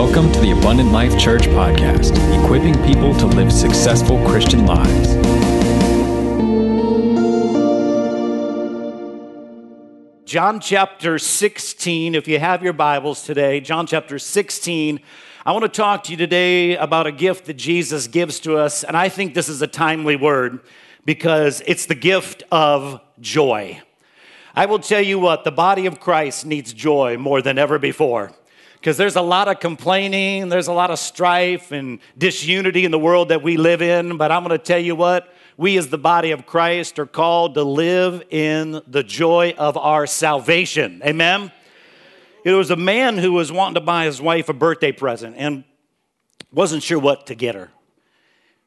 Welcome to the Abundant Life Church podcast, equipping people to live successful Christian lives. John chapter 16, if you have your Bibles today, John chapter 16. I want to talk to you today about a gift that Jesus gives to us, and I think this is a timely word because it's the gift of joy. I will tell you what, the body of Christ needs joy more than ever before because there's a lot of complaining, there's a lot of strife and disunity in the world that we live in. But I'm going to tell you what, we as the body of Christ are called to live in the joy of our salvation. Amen? There was a man who was wanting to buy his wife a birthday present and wasn't sure what to get her.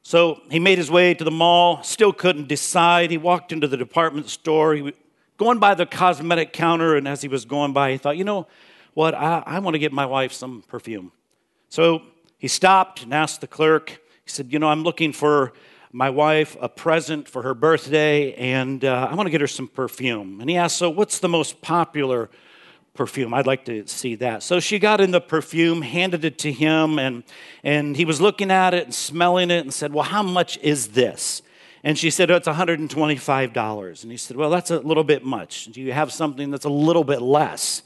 So he made his way to the mall, still couldn't decide. He walked into the department store. He was going by the cosmetic counter, and as he was going by, he thought, you know, what? I, I want to get my wife some perfume. So he stopped and asked the clerk, he said, You know, I'm looking for my wife a present for her birthday, and uh, I want to get her some perfume. And he asked, So what's the most popular perfume? I'd like to see that. So she got in the perfume, handed it to him, and, and he was looking at it and smelling it and said, Well, how much is this? And she said, oh, It's $125. And he said, Well, that's a little bit much. Do you have something that's a little bit less?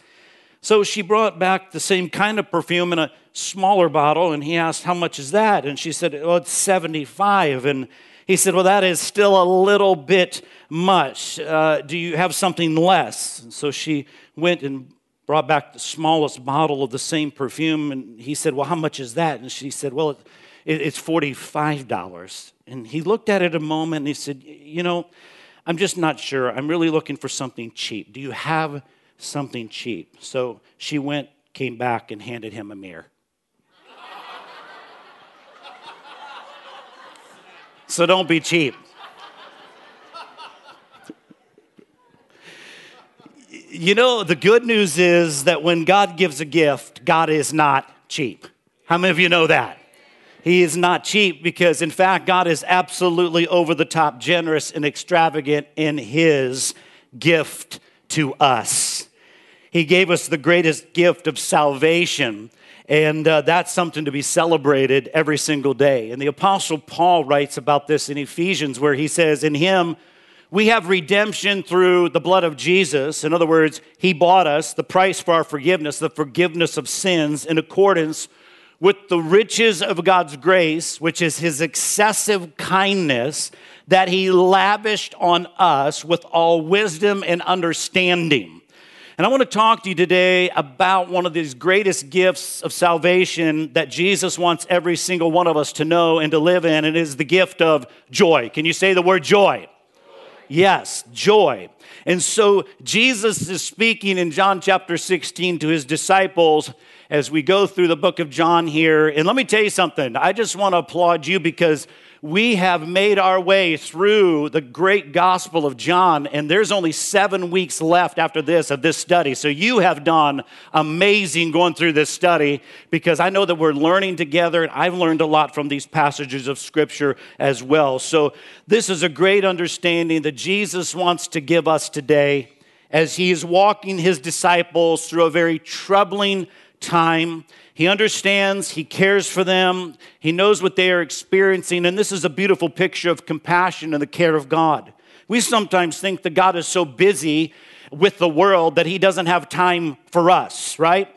So she brought back the same kind of perfume in a smaller bottle, and he asked, How much is that? And she said, Oh, it's 75. And he said, Well, that is still a little bit much. Uh, do you have something less? And so she went and brought back the smallest bottle of the same perfume. And he said, Well, how much is that? And she said, Well, it, it's $45. And he looked at it a moment and he said, You know, I'm just not sure. I'm really looking for something cheap. Do you have something cheap. So she went, came back, and handed him a mirror. so don't be cheap. You know, the good news is that when God gives a gift, God is not cheap. How many of you know that? He is not cheap because, in fact, God is absolutely over the top generous and extravagant in His gift to us. He gave us the greatest gift of salvation. And uh, that's something to be celebrated every single day. And the Apostle Paul writes about this in Ephesians, where he says, In him we have redemption through the blood of Jesus. In other words, he bought us the price for our forgiveness, the forgiveness of sins, in accordance with the riches of God's grace, which is his excessive kindness that he lavished on us with all wisdom and understanding. And I want to talk to you today about one of these greatest gifts of salvation that Jesus wants every single one of us to know and to live in. and It is the gift of joy. Can you say the word joy? joy. Yes, joy. And so Jesus is speaking in John chapter 16 to his disciples as we go through the book of John here. And let me tell you something. I just want to applaud you because we have made our way through the great gospel of John, and there's only seven weeks left after this of this study. So you have done amazing going through this study because I know that we're learning together, and I've learned a lot from these passages of scripture as well. So this is a great understanding that Jesus wants to give us today as he is walking his disciples through a very troubling time. He understands, he cares for them, he knows what they are experiencing, and this is a beautiful picture of compassion and the care of God. We sometimes think that God is so busy with the world that he doesn't have time for us, right?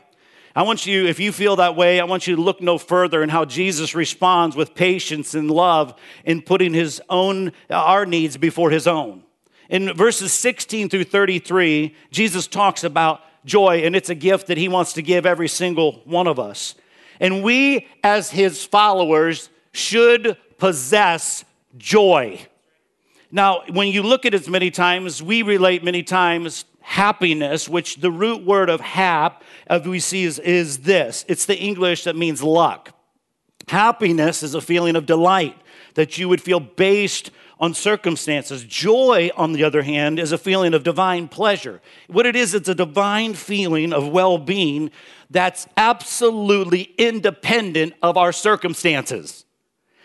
I want you, if you feel that way, I want you to look no further in how Jesus responds with patience and love in putting his own, our needs before his own. In verses 16 through 33, Jesus talks about joy, and it's a gift that He wants to give every single one of us. And we, as His followers, should possess joy. Now, when you look at it many times, we relate many times happiness, which the root word of hap, as we see, is, is this it's the English that means luck. Happiness is a feeling of delight that you would feel based on circumstances. Joy, on the other hand, is a feeling of divine pleasure. What it is, it's a divine feeling of well being that's absolutely independent of our circumstances.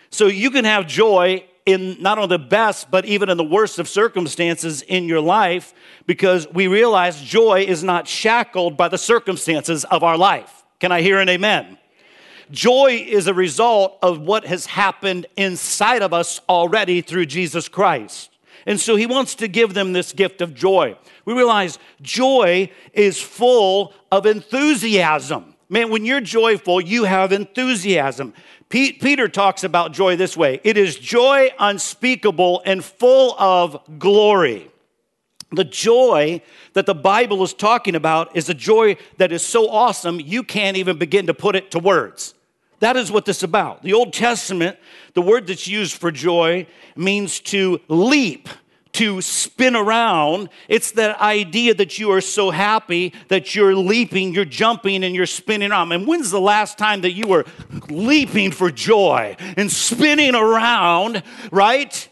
So you can have joy in not only the best, but even in the worst of circumstances in your life because we realize joy is not shackled by the circumstances of our life. Can I hear an amen? Joy is a result of what has happened inside of us already through Jesus Christ. And so he wants to give them this gift of joy. We realize joy is full of enthusiasm. Man, when you're joyful, you have enthusiasm. Peter talks about joy this way it is joy unspeakable and full of glory. The joy that the Bible is talking about is a joy that is so awesome you can't even begin to put it to words. That is what this is about. The Old Testament, the word that's used for joy means to leap, to spin around. It's that idea that you are so happy that you're leaping, you're jumping, and you're spinning around. And when's the last time that you were leaping for joy and spinning around, right?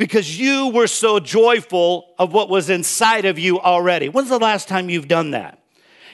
Because you were so joyful of what was inside of you already. When's the last time you've done that?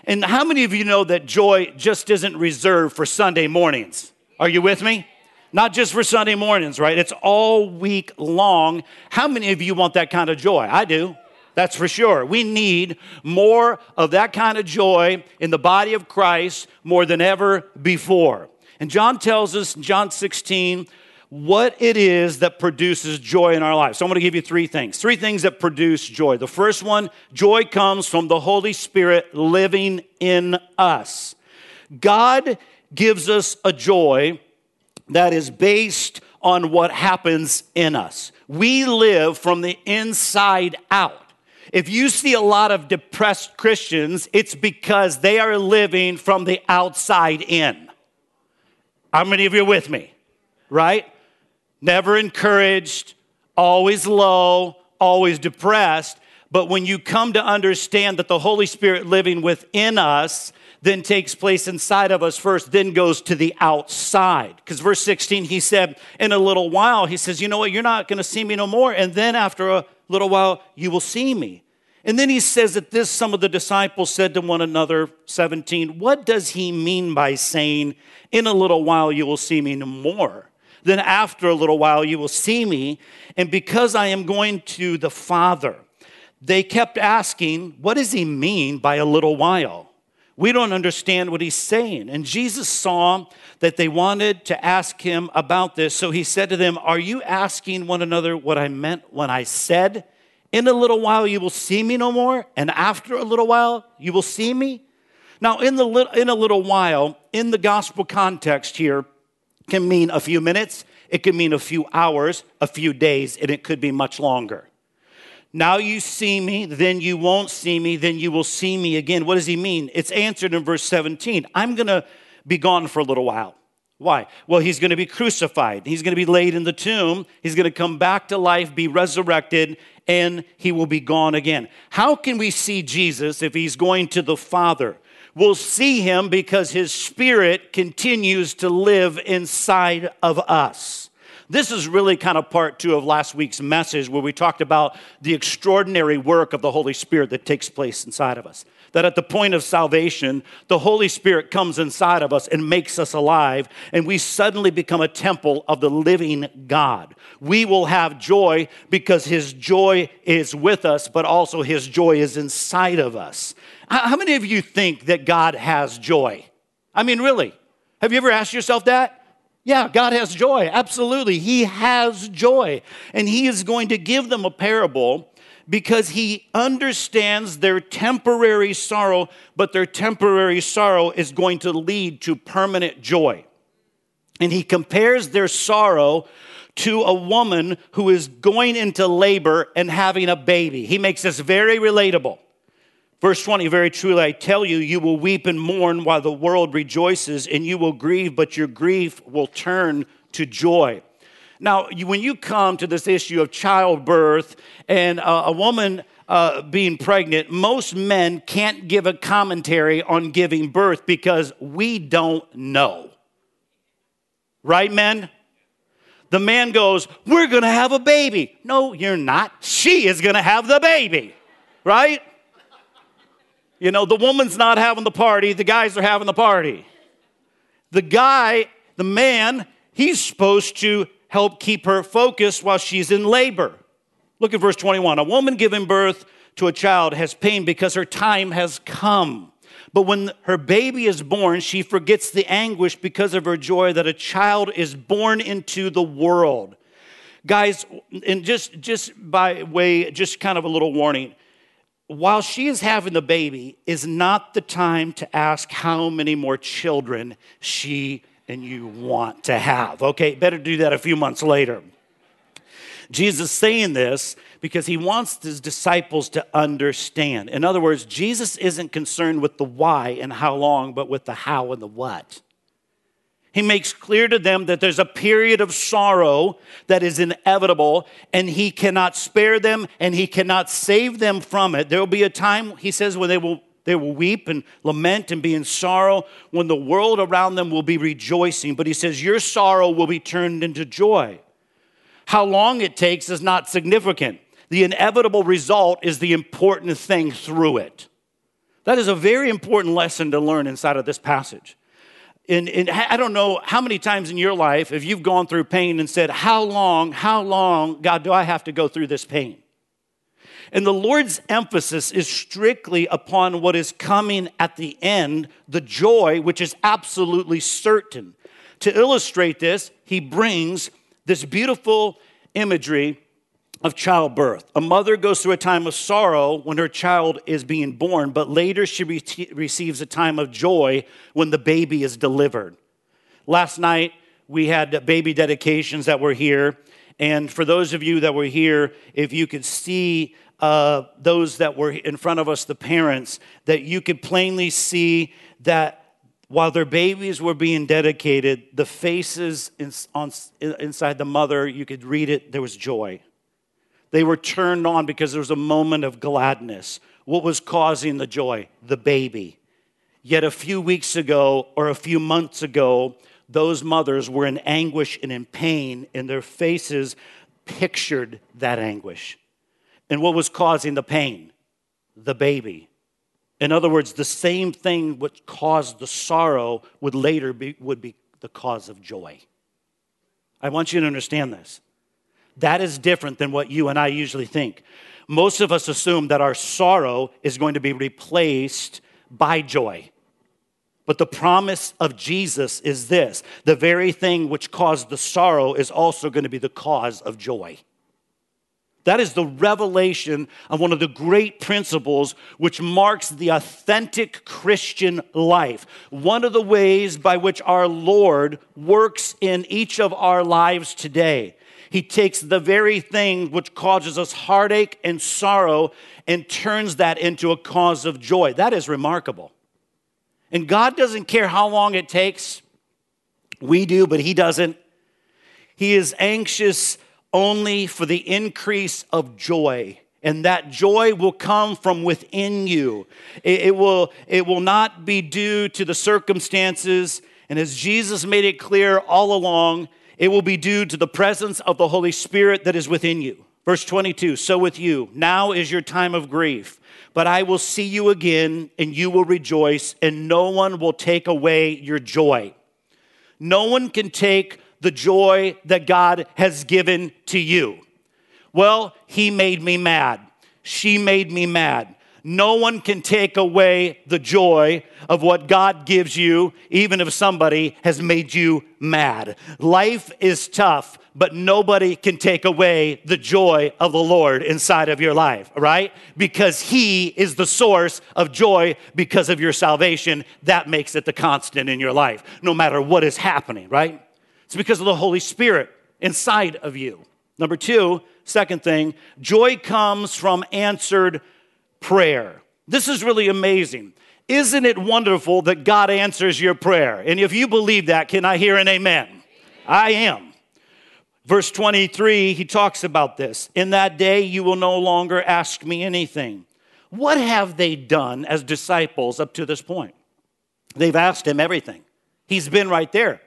And how many of you know that joy just isn't reserved for Sunday mornings? Are you with me? Not just for Sunday mornings, right? It's all week long. How many of you want that kind of joy? I do. That's for sure. We need more of that kind of joy in the body of Christ more than ever before. And John tells us in John 16 what it is that produces joy in our lives. So I'm going to give you three things. Three things that produce joy. The first one, joy comes from the Holy Spirit living in us. God gives us a joy that is based on what happens in us. We live from the inside out. If you see a lot of depressed Christians, it's because they are living from the outside in. How many of you are with me? Right? Never encouraged, always low, always depressed. But when you come to understand that the Holy Spirit living within us then takes place inside of us first, then goes to the outside. Because verse 16, he said, In a little while, he says, You know what? You're not going to see me no more. And then after a little while, you will see me. And then he says that this, some of the disciples said to one another, 17, What does he mean by saying, In a little while, you will see me no more? Then after a little while, you will see me. And because I am going to the Father, they kept asking, What does he mean by a little while? We don't understand what he's saying. And Jesus saw that they wanted to ask him about this. So he said to them, Are you asking one another what I meant when I said, In a little while you will see me no more, and after a little while you will see me? Now, in, the, in a little while, in the gospel context here, can mean a few minutes, it can mean a few hours, a few days, and it could be much longer. Now you see me, then you won't see me, then you will see me again. What does he mean? It's answered in verse 17. I'm going to be gone for a little while. Why? Well, he's going to be crucified. He's going to be laid in the tomb. He's going to come back to life, be resurrected, and he will be gone again. How can we see Jesus if he's going to the Father? We'll see him because his spirit continues to live inside of us. This is really kind of part two of last week's message where we talked about the extraordinary work of the Holy Spirit that takes place inside of us. That at the point of salvation, the Holy Spirit comes inside of us and makes us alive, and we suddenly become a temple of the living God. We will have joy because His joy is with us, but also His joy is inside of us. How many of you think that God has joy? I mean, really? Have you ever asked yourself that? Yeah, God has joy. Absolutely. He has joy. And He is going to give them a parable because He understands their temporary sorrow, but their temporary sorrow is going to lead to permanent joy. And He compares their sorrow to a woman who is going into labor and having a baby. He makes this very relatable. Verse 20, very truly I tell you, you will weep and mourn while the world rejoices, and you will grieve, but your grief will turn to joy. Now, when you come to this issue of childbirth and a woman uh, being pregnant, most men can't give a commentary on giving birth because we don't know. Right, men? The man goes, We're gonna have a baby. No, you're not. She is gonna have the baby, right? You know, the woman's not having the party, the guys are having the party. The guy, the man, he's supposed to help keep her focused while she's in labor. Look at verse 21. A woman giving birth to a child has pain because her time has come. But when her baby is born, she forgets the anguish because of her joy that a child is born into the world. Guys, and just, just by way, just kind of a little warning while she is having the baby, is not the time to ask how many more children she and you want to have. Okay, better do that a few months later. Jesus saying this because he wants his disciples to understand. In other words, Jesus isn't concerned with the why and how long, but with the how and the what. He makes clear to them that there's a period of sorrow that is inevitable, and he cannot spare them and he cannot save them from it. There will be a time, he says, when they will they will weep and lament and be in sorrow when the world around them will be rejoicing. But he says, Your sorrow will be turned into joy. How long it takes is not significant. The inevitable result is the important thing through it. That is a very important lesson to learn inside of this passage. And, I don't know how many times in your life if you've gone through pain and said, How long, how long, God, do I have to go through this pain? And the Lord's emphasis is strictly upon what is coming at the end, the joy, which is absolutely certain. To illustrate this, he brings this beautiful imagery of childbirth. A mother goes through a time of sorrow when her child is being born, but later she re- receives a time of joy when the baby is delivered. Last night, we had baby dedications that were here. And for those of you that were here, if you could see uh, those that were in front of us, the parents, that you could plainly see that while their babies were being dedicated, the faces in, on, inside the mother, you could read it, there was joy. They were turned on because there was a moment of gladness. What was causing the joy? The baby. Yet a few weeks ago or a few months ago, those mothers were in anguish and in pain, and their faces pictured that anguish. And what was causing the pain? The baby. In other words, the same thing which caused the sorrow would later be, would be the cause of joy. I want you to understand this. That is different than what you and I usually think. Most of us assume that our sorrow is going to be replaced by joy. But the promise of Jesus is this the very thing which caused the sorrow is also going to be the cause of joy. That is the revelation of one of the great principles which marks the authentic Christian life. One of the ways by which our Lord works in each of our lives today. He takes the very thing which causes us heartache and sorrow and turns that into a cause of joy. That is remarkable. And God doesn't care how long it takes. We do, but He doesn't. He is anxious only for the increase of joy. And that joy will come from within you. It, it, will, it will not be due to the circumstances. And as Jesus made it clear all along, it will be due to the presence of the Holy Spirit that is within you. Verse 22 So with you, now is your time of grief, but I will see you again, and you will rejoice, and no one will take away your joy. No one can take the joy that God has given to you? Well, he made me mad. She made me mad. No one can take away the joy of what God gives you, even if somebody has made you mad. Life is tough, but nobody can take away the joy of the Lord inside of your life, right? Because He is the source of joy because of your salvation. That makes it the constant in your life, no matter what is happening, right? It's because of the Holy Spirit inside of you. Number two, second thing, joy comes from answered prayer. This is really amazing. Isn't it wonderful that God answers your prayer? And if you believe that, can I hear an amen? amen? I am. Verse 23, he talks about this. In that day, you will no longer ask me anything. What have they done as disciples up to this point? They've asked him everything. He's been right there.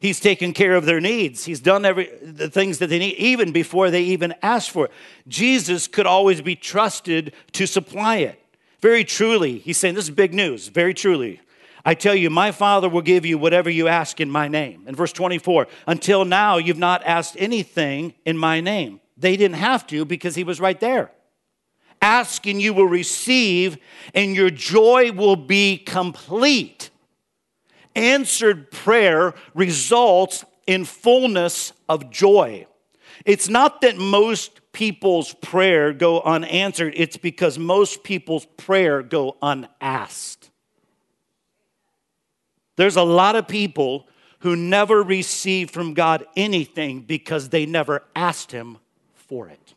He's taken care of their needs. He's done every, the things that they need, even before they even ask for it. Jesus could always be trusted to supply it. Very truly, he's saying, This is big news. Very truly. I tell you, my Father will give you whatever you ask in my name. In verse 24, until now, you've not asked anything in my name. They didn't have to because he was right there. ask and you will receive, and your joy will be complete. Answered prayer results in fullness of joy. It's not that most people's prayer go unanswered, it's because most people's prayer go unasked. There's a lot of people who never receive from God anything because they never asked Him for it.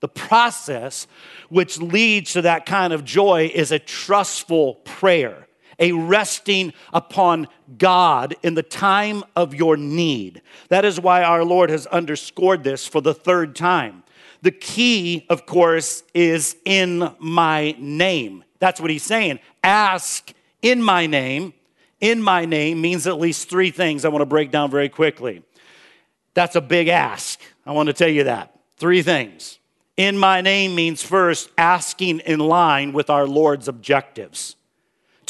The process which leads to that kind of joy is a trustful prayer, a resting upon God in the time of your need. That is why our Lord has underscored this for the third time. The key, of course, is in my name. That's what he's saying. Ask in my name. In my name means at least three things I want to break down very quickly. That's a big ask. I want to tell you that. Three things. In my name means first asking in line with our Lord's objectives.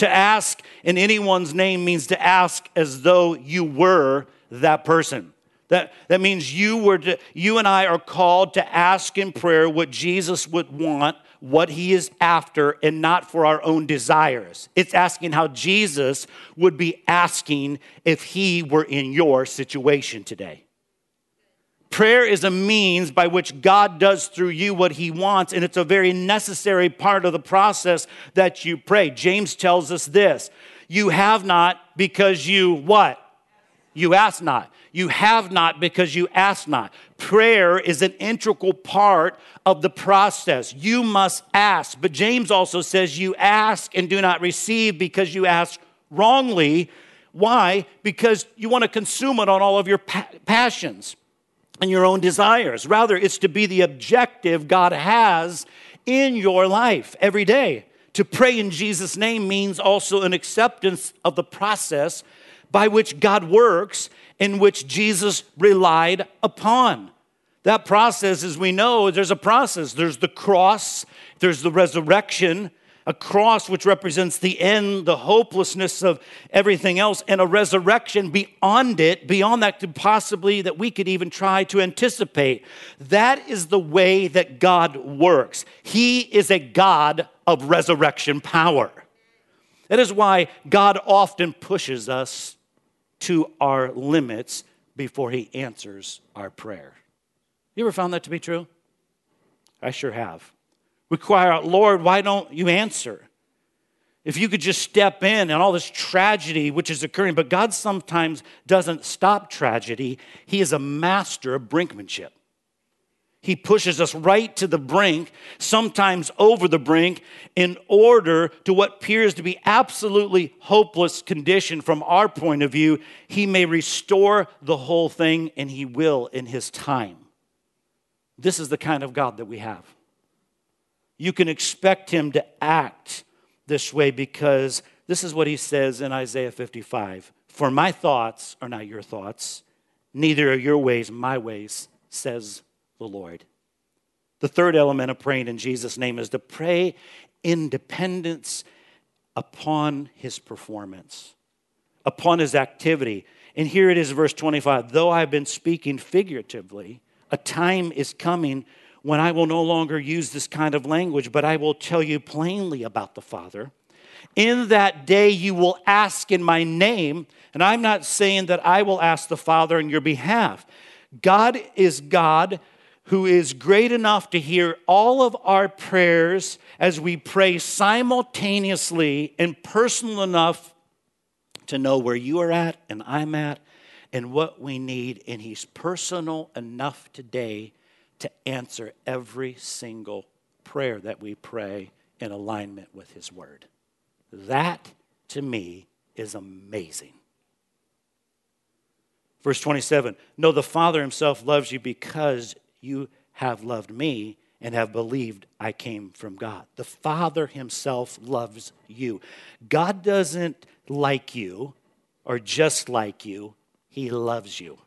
To ask in anyone's name means to ask as though you were that person. That, that means you, were to, you and I are called to ask in prayer what Jesus would want, what he is after, and not for our own desires. It's asking how Jesus would be asking if he were in your situation today. Prayer is a means by which God does through you what he wants, and it's a very necessary part of the process that you pray. James tells us this You have not because you what? You ask not. You have not because you ask not. Prayer is an integral part of the process. You must ask. But James also says you ask and do not receive because you ask wrongly. Why? Because you want to consume it on all of your pa- passions and your own desires. Rather, it's to be the objective God has in your life every day. To pray in Jesus' name means also an acceptance of the process by which God works, in which Jesus relied upon. That process, as we know, there's a process. There's the cross, there's the resurrection, a cross which represents the end, the hopelessness of everything else, and a resurrection beyond it, beyond that could possibly that we could even try to anticipate. That is the way that God works. He is a God of resurrection power. That is why God often pushes us to our limits before He answers our prayer. You ever found that to be true? I sure have. We cry out, Lord, why don't you answer? If you could just step in and all this tragedy which is occurring, but God sometimes doesn't stop tragedy. He is a master of brinkmanship. He pushes us right to the brink, sometimes over the brink, in order to what appears to be absolutely hopeless condition from our point of view. He may restore the whole thing, and He will in His time. This is the kind of God that we have you can expect him to act this way because this is what he says in Isaiah 55 For my thoughts are not your thoughts, neither are your ways my ways, says the Lord. The third element of praying in Jesus' name is to pray in dependence upon his performance, upon his activity. And here it is, verse 25 though I've been speaking figuratively, a time is coming when I will no longer use this kind of language, but I will tell you plainly about the Father. In that day, you will ask in my name, and I'm not saying that I will ask the Father on your behalf. God is God who is great enough to hear all of our prayers as we pray simultaneously and personal enough to know where you are at and I'm at and what we need. And He's personal enough today to answer every single prayer that we pray in alignment with His Word. That, to me, is amazing. Verse 27 No, the Father Himself loves you because you have loved me and have believed I came from God. The Father Himself loves you. God doesn't like you or just like you, He loves you.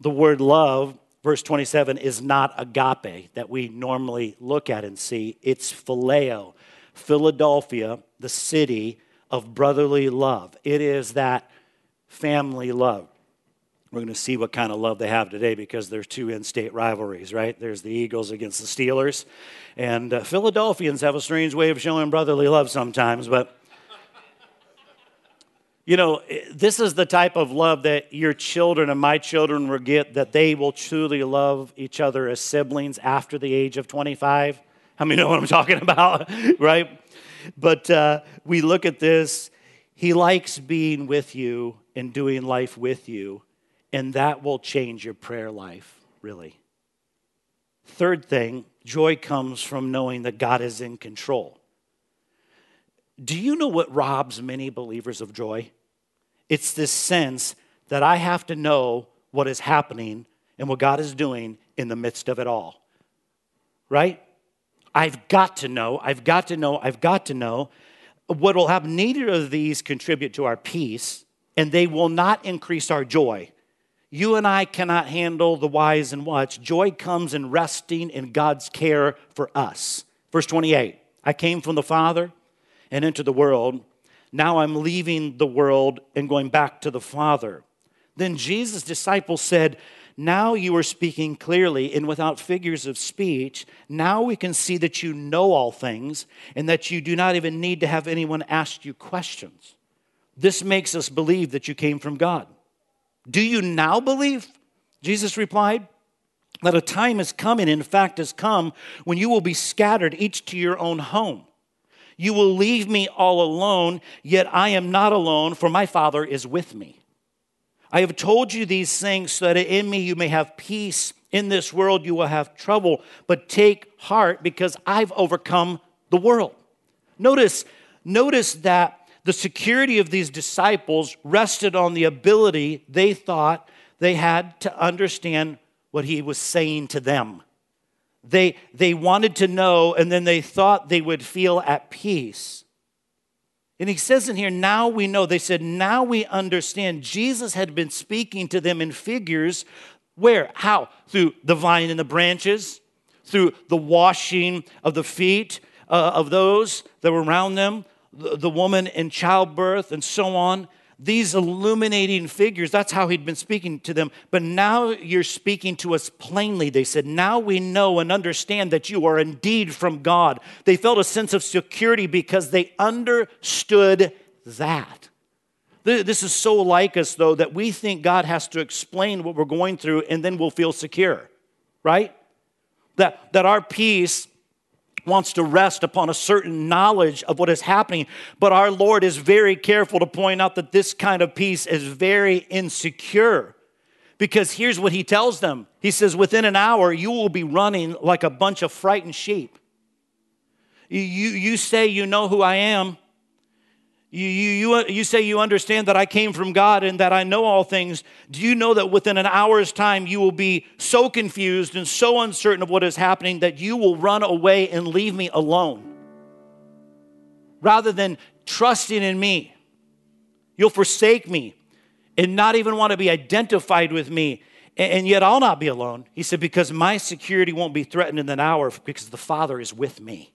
The word love verse 27 is not agape that we normally look at and see. It's phileo. Philadelphia, the city of brotherly love. It is that family love. We're going to see what kind of love they have today because there's two in state rivalries, right? There's the Eagles against the Steelers. And uh, Philadelphians have a strange way of showing brotherly love sometimes, but. You know, this is the type of love that your children and my children will get that they will truly love each other as siblings after the age of 25. How many know what I'm talking about, right? But uh, we look at this. He likes being with you and doing life with you and that will change your prayer life, really. Third thing, joy comes from knowing that God is in control. Do you know what robs many believers of joy? It's this sense that I have to know what is happening and what God is doing in the midst of it all. Right? I've got to know, I've got to know, I've got to know. What will happen, neither of these contribute to our peace, and they will not increase our joy. You and I cannot handle the whys and whats. Joy comes in resting in God's care for us. Verse 28 I came from the Father and into the world. Now I'm leaving the world and going back to the Father. Then Jesus' disciples said, Now you are speaking clearly and without figures of speech. Now we can see that you know all things and that you do not even need to have anyone ask you questions. This makes us believe that you came from God. Do you now believe? Jesus replied, that a time is coming, in fact, has come, when you will be scattered, each to your own home. You will leave me all alone, yet I am not alone, for my Father is with me. I have told you these things so that in me you may have peace. In this world you will have trouble, but take heart because I've overcome the world. Notice, notice that the security of these disciples rested on the ability they thought they had to understand what he was saying to them. They, they wanted to know, and then they thought they would feel at peace. And he says in here, now we know. They said, now we understand. Jesus had been speaking to them in figures. Where? How? Through the vine and the branches, through the washing of the feet uh, of those that were around them, the woman in childbirth and so on. These illuminating figures, that's how he'd been speaking to them. But now you're speaking to us plainly, they said. Now we know and understand that you are indeed from God. They felt a sense of security because they understood that. This is so like us, though, that we think God has to explain what we're going through and then we'll feel secure, right? That, that our peace wants to rest upon a certain knowledge of what is happening. But our Lord is very careful to point out that this kind of peace is very insecure. Because here's what he tells them He says, Within an hour, you will be running like a bunch of frightened sheep. You, you, say you know who I am, you, you, you, uh, you say you understand that I came from God and that I know all things. Do you know that within an hour's time you will be so confused and so uncertain of what is happening that you will run away and leave me alone? Rather than trusting in me, you'll forsake me and not even want to be identified with me. And yet I'll not be alone. He said, because my security won't be threatened in that hour because the Father is with me.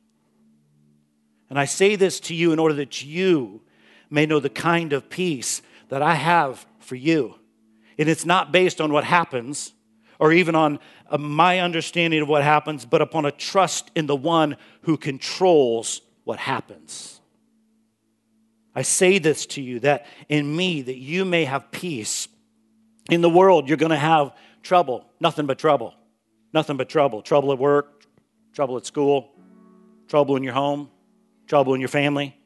And I say this to you in order that you may know the kind of peace that I have for you. And it's not based on what happens or even on uh, my understanding of what happens, but upon a trust in the one who controls what happens. I say this to you that in me that you may have peace. In the world you're going to have trouble, nothing but trouble. Nothing but trouble. Trouble at work, trouble at school, trouble in your home, Trouble in your family?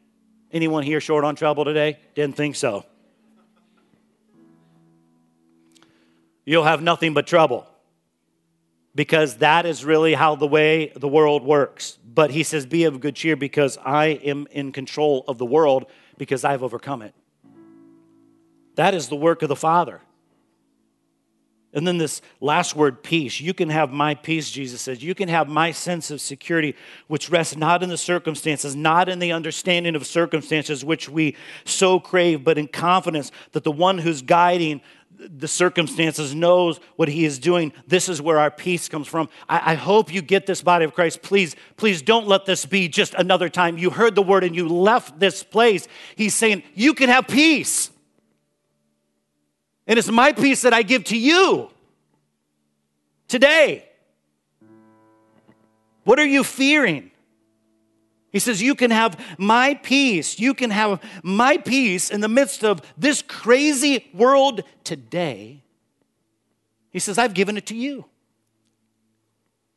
Anyone here short on trouble today? Didn't think so. You'll have nothing but trouble because that is really how the way the world works. But he says, Be of good cheer because I am in control of the world because I've overcome it. That is the work of the Father. And then this last word, peace. You can have my peace, Jesus says. You can have my sense of security, which rests not in the circumstances, not in the understanding of circumstances which we so crave, but in confidence that the one who's guiding the circumstances knows what he is doing. This is where our peace comes from. I, I, hope you get this body of Christ. Please, please don't let this be just another time you heard the word and you left this place. He's saying, You can have peace. And it's my peace that I give to you today. What are you fearing? He says, You can have my peace. You can have my peace in the midst of this crazy world today. He says, I've given it to you.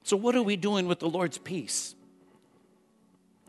So, what are we doing with the Lord's peace?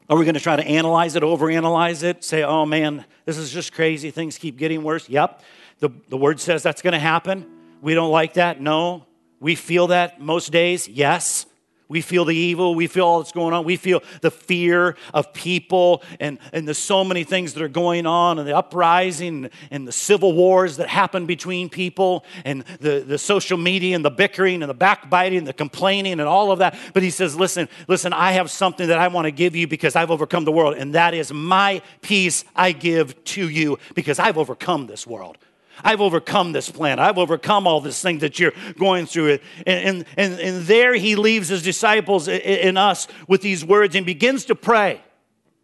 Are we going to try to analyze it, overanalyze it, say, oh man, this is just crazy, things keep getting worse? Yep. The, the word says that's going to happen. We don't like that. No. We feel that most days. Yes. We feel the evil. We feel all that's going on. We feel the fear of people and, and there's so many things that are going on and the uprising and the civil wars that happen between people and the, the social media and the bickering and the backbiting and the complaining and all of that. But he says, listen, listen, I have something that I want to give you because I've overcome the world. And that is my peace I give to you because I've overcome this world. I've overcome this plan. I've overcome all this thing that you're going through. It. And, and, and there he leaves his disciples and us with these words and begins to pray.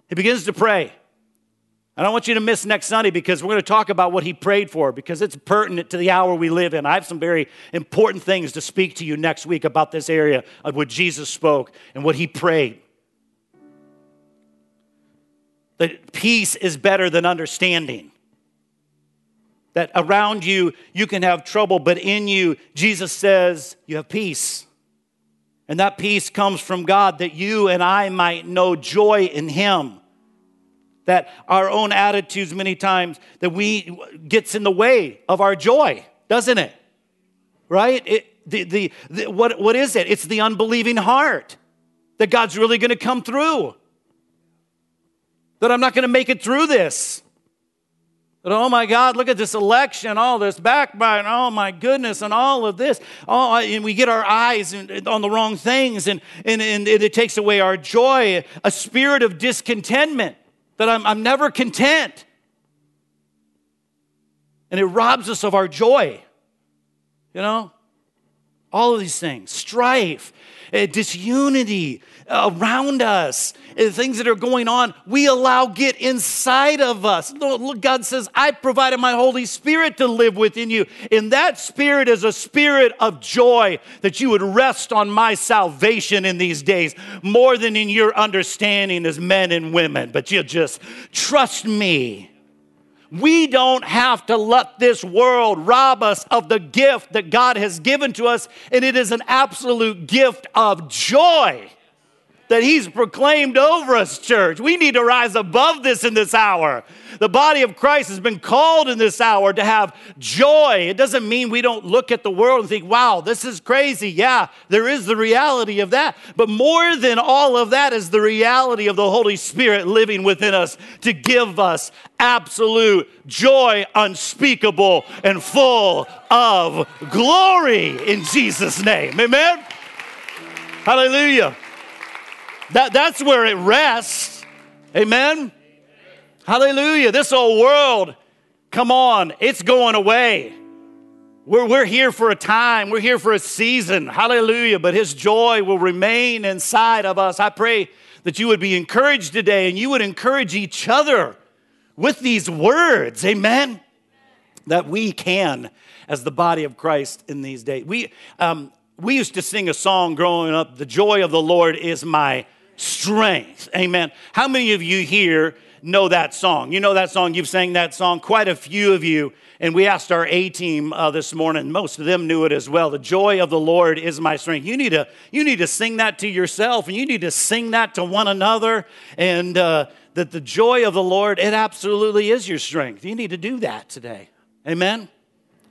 He begins to pray. And I don't want you to miss next Sunday because we're going to talk about what he prayed for because it's pertinent to the hour we live in. I have some very important things to speak to you next week about this area of what Jesus spoke and what he prayed. That peace is better than understanding that around you you can have trouble, but in you, Jesus says, you have peace. And that peace comes from God that you and I might know joy in Him. That our own attitudes, many times, that we gets in the way of our joy, doesn't it? Right? It, the, the, the, what, what is it? It's the unbelieving heart that God's really going to come through. That I'm not going to make it through this. But oh my God, look at this election, all this backbite, oh my goodness, and all of this. Oh, and we get our eyes on the wrong things, and, and, and it takes away our joy, a spirit of discontentment that I'm, I'm never content. And it robs us of our joy. You know? All of these things strife, uh, disunity around us, uh, things that are going on, we allow get inside of us. God says, I provided my Holy Spirit to live within you. And that spirit is a spirit of joy that you would rest on my salvation in these days more than in your understanding as men and women. But you just trust me we don't have to let this world rob us of the gift that God has given to us, and it is an absolute gift of joy that He's proclaimed over us, church. We need to rise above this in this hour. The body of Christ has been called in this hour to have joy. It doesn't mean we don't look at the world and think, wow, this is crazy. Yeah, there is the reality of that. But more than all of that is the reality of the Holy Spirit living within us to give us absolute joy, unspeakable and full of glory in Jesus' name. Amen? Hallelujah. That, that's where it rests. Amen? Hallelujah. This old world, come on, it's going away. We're, we're here for a time, we're here for a season. Hallelujah. But His joy will remain inside of us. I pray that you would be encouraged today and you would encourage each other with these words. Amen. That we can, as the body of Christ in these days. We, um, we used to sing a song growing up, The Joy of the Lord is my strength. Amen. How many of you here know that song? You know that song, you've sang that song, quite a few of you. And we asked our A team uh, this morning, most of them knew it as well. The joy of the Lord is my strength. You need to, you need to sing that to yourself and you need to sing that to one another. And uh, that the joy of the Lord, it absolutely is your strength. You need to do that today. Amen.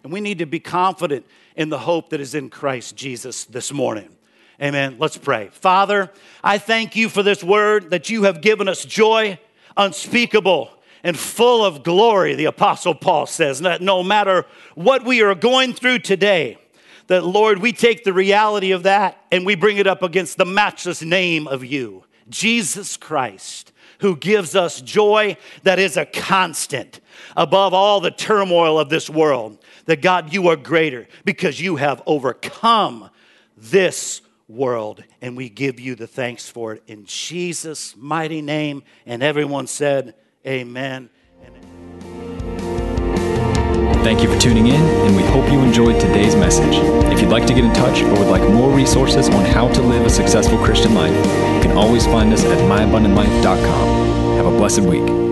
And we need to be confident in the hope that is in Christ Jesus this morning. Amen. Let's pray. Father, I thank you for this word that you have given us joy unspeakable and full of glory, the Apostle Paul says, that no matter what we are going through today, that Lord, we take the reality of that and we bring it up against the matchless name of you, Jesus Christ, who gives us joy that is a constant above all the turmoil of this world. That God, you are greater because you have overcome this world. And we give you the thanks for it in Jesus' mighty name. And everyone said, Amen. Thank you for tuning in, and we hope you enjoyed today's message. If you'd like to get in touch or would like more resources on how to live a successful Christian life, you can always find us at myabundantlife.com. Have a blessed week.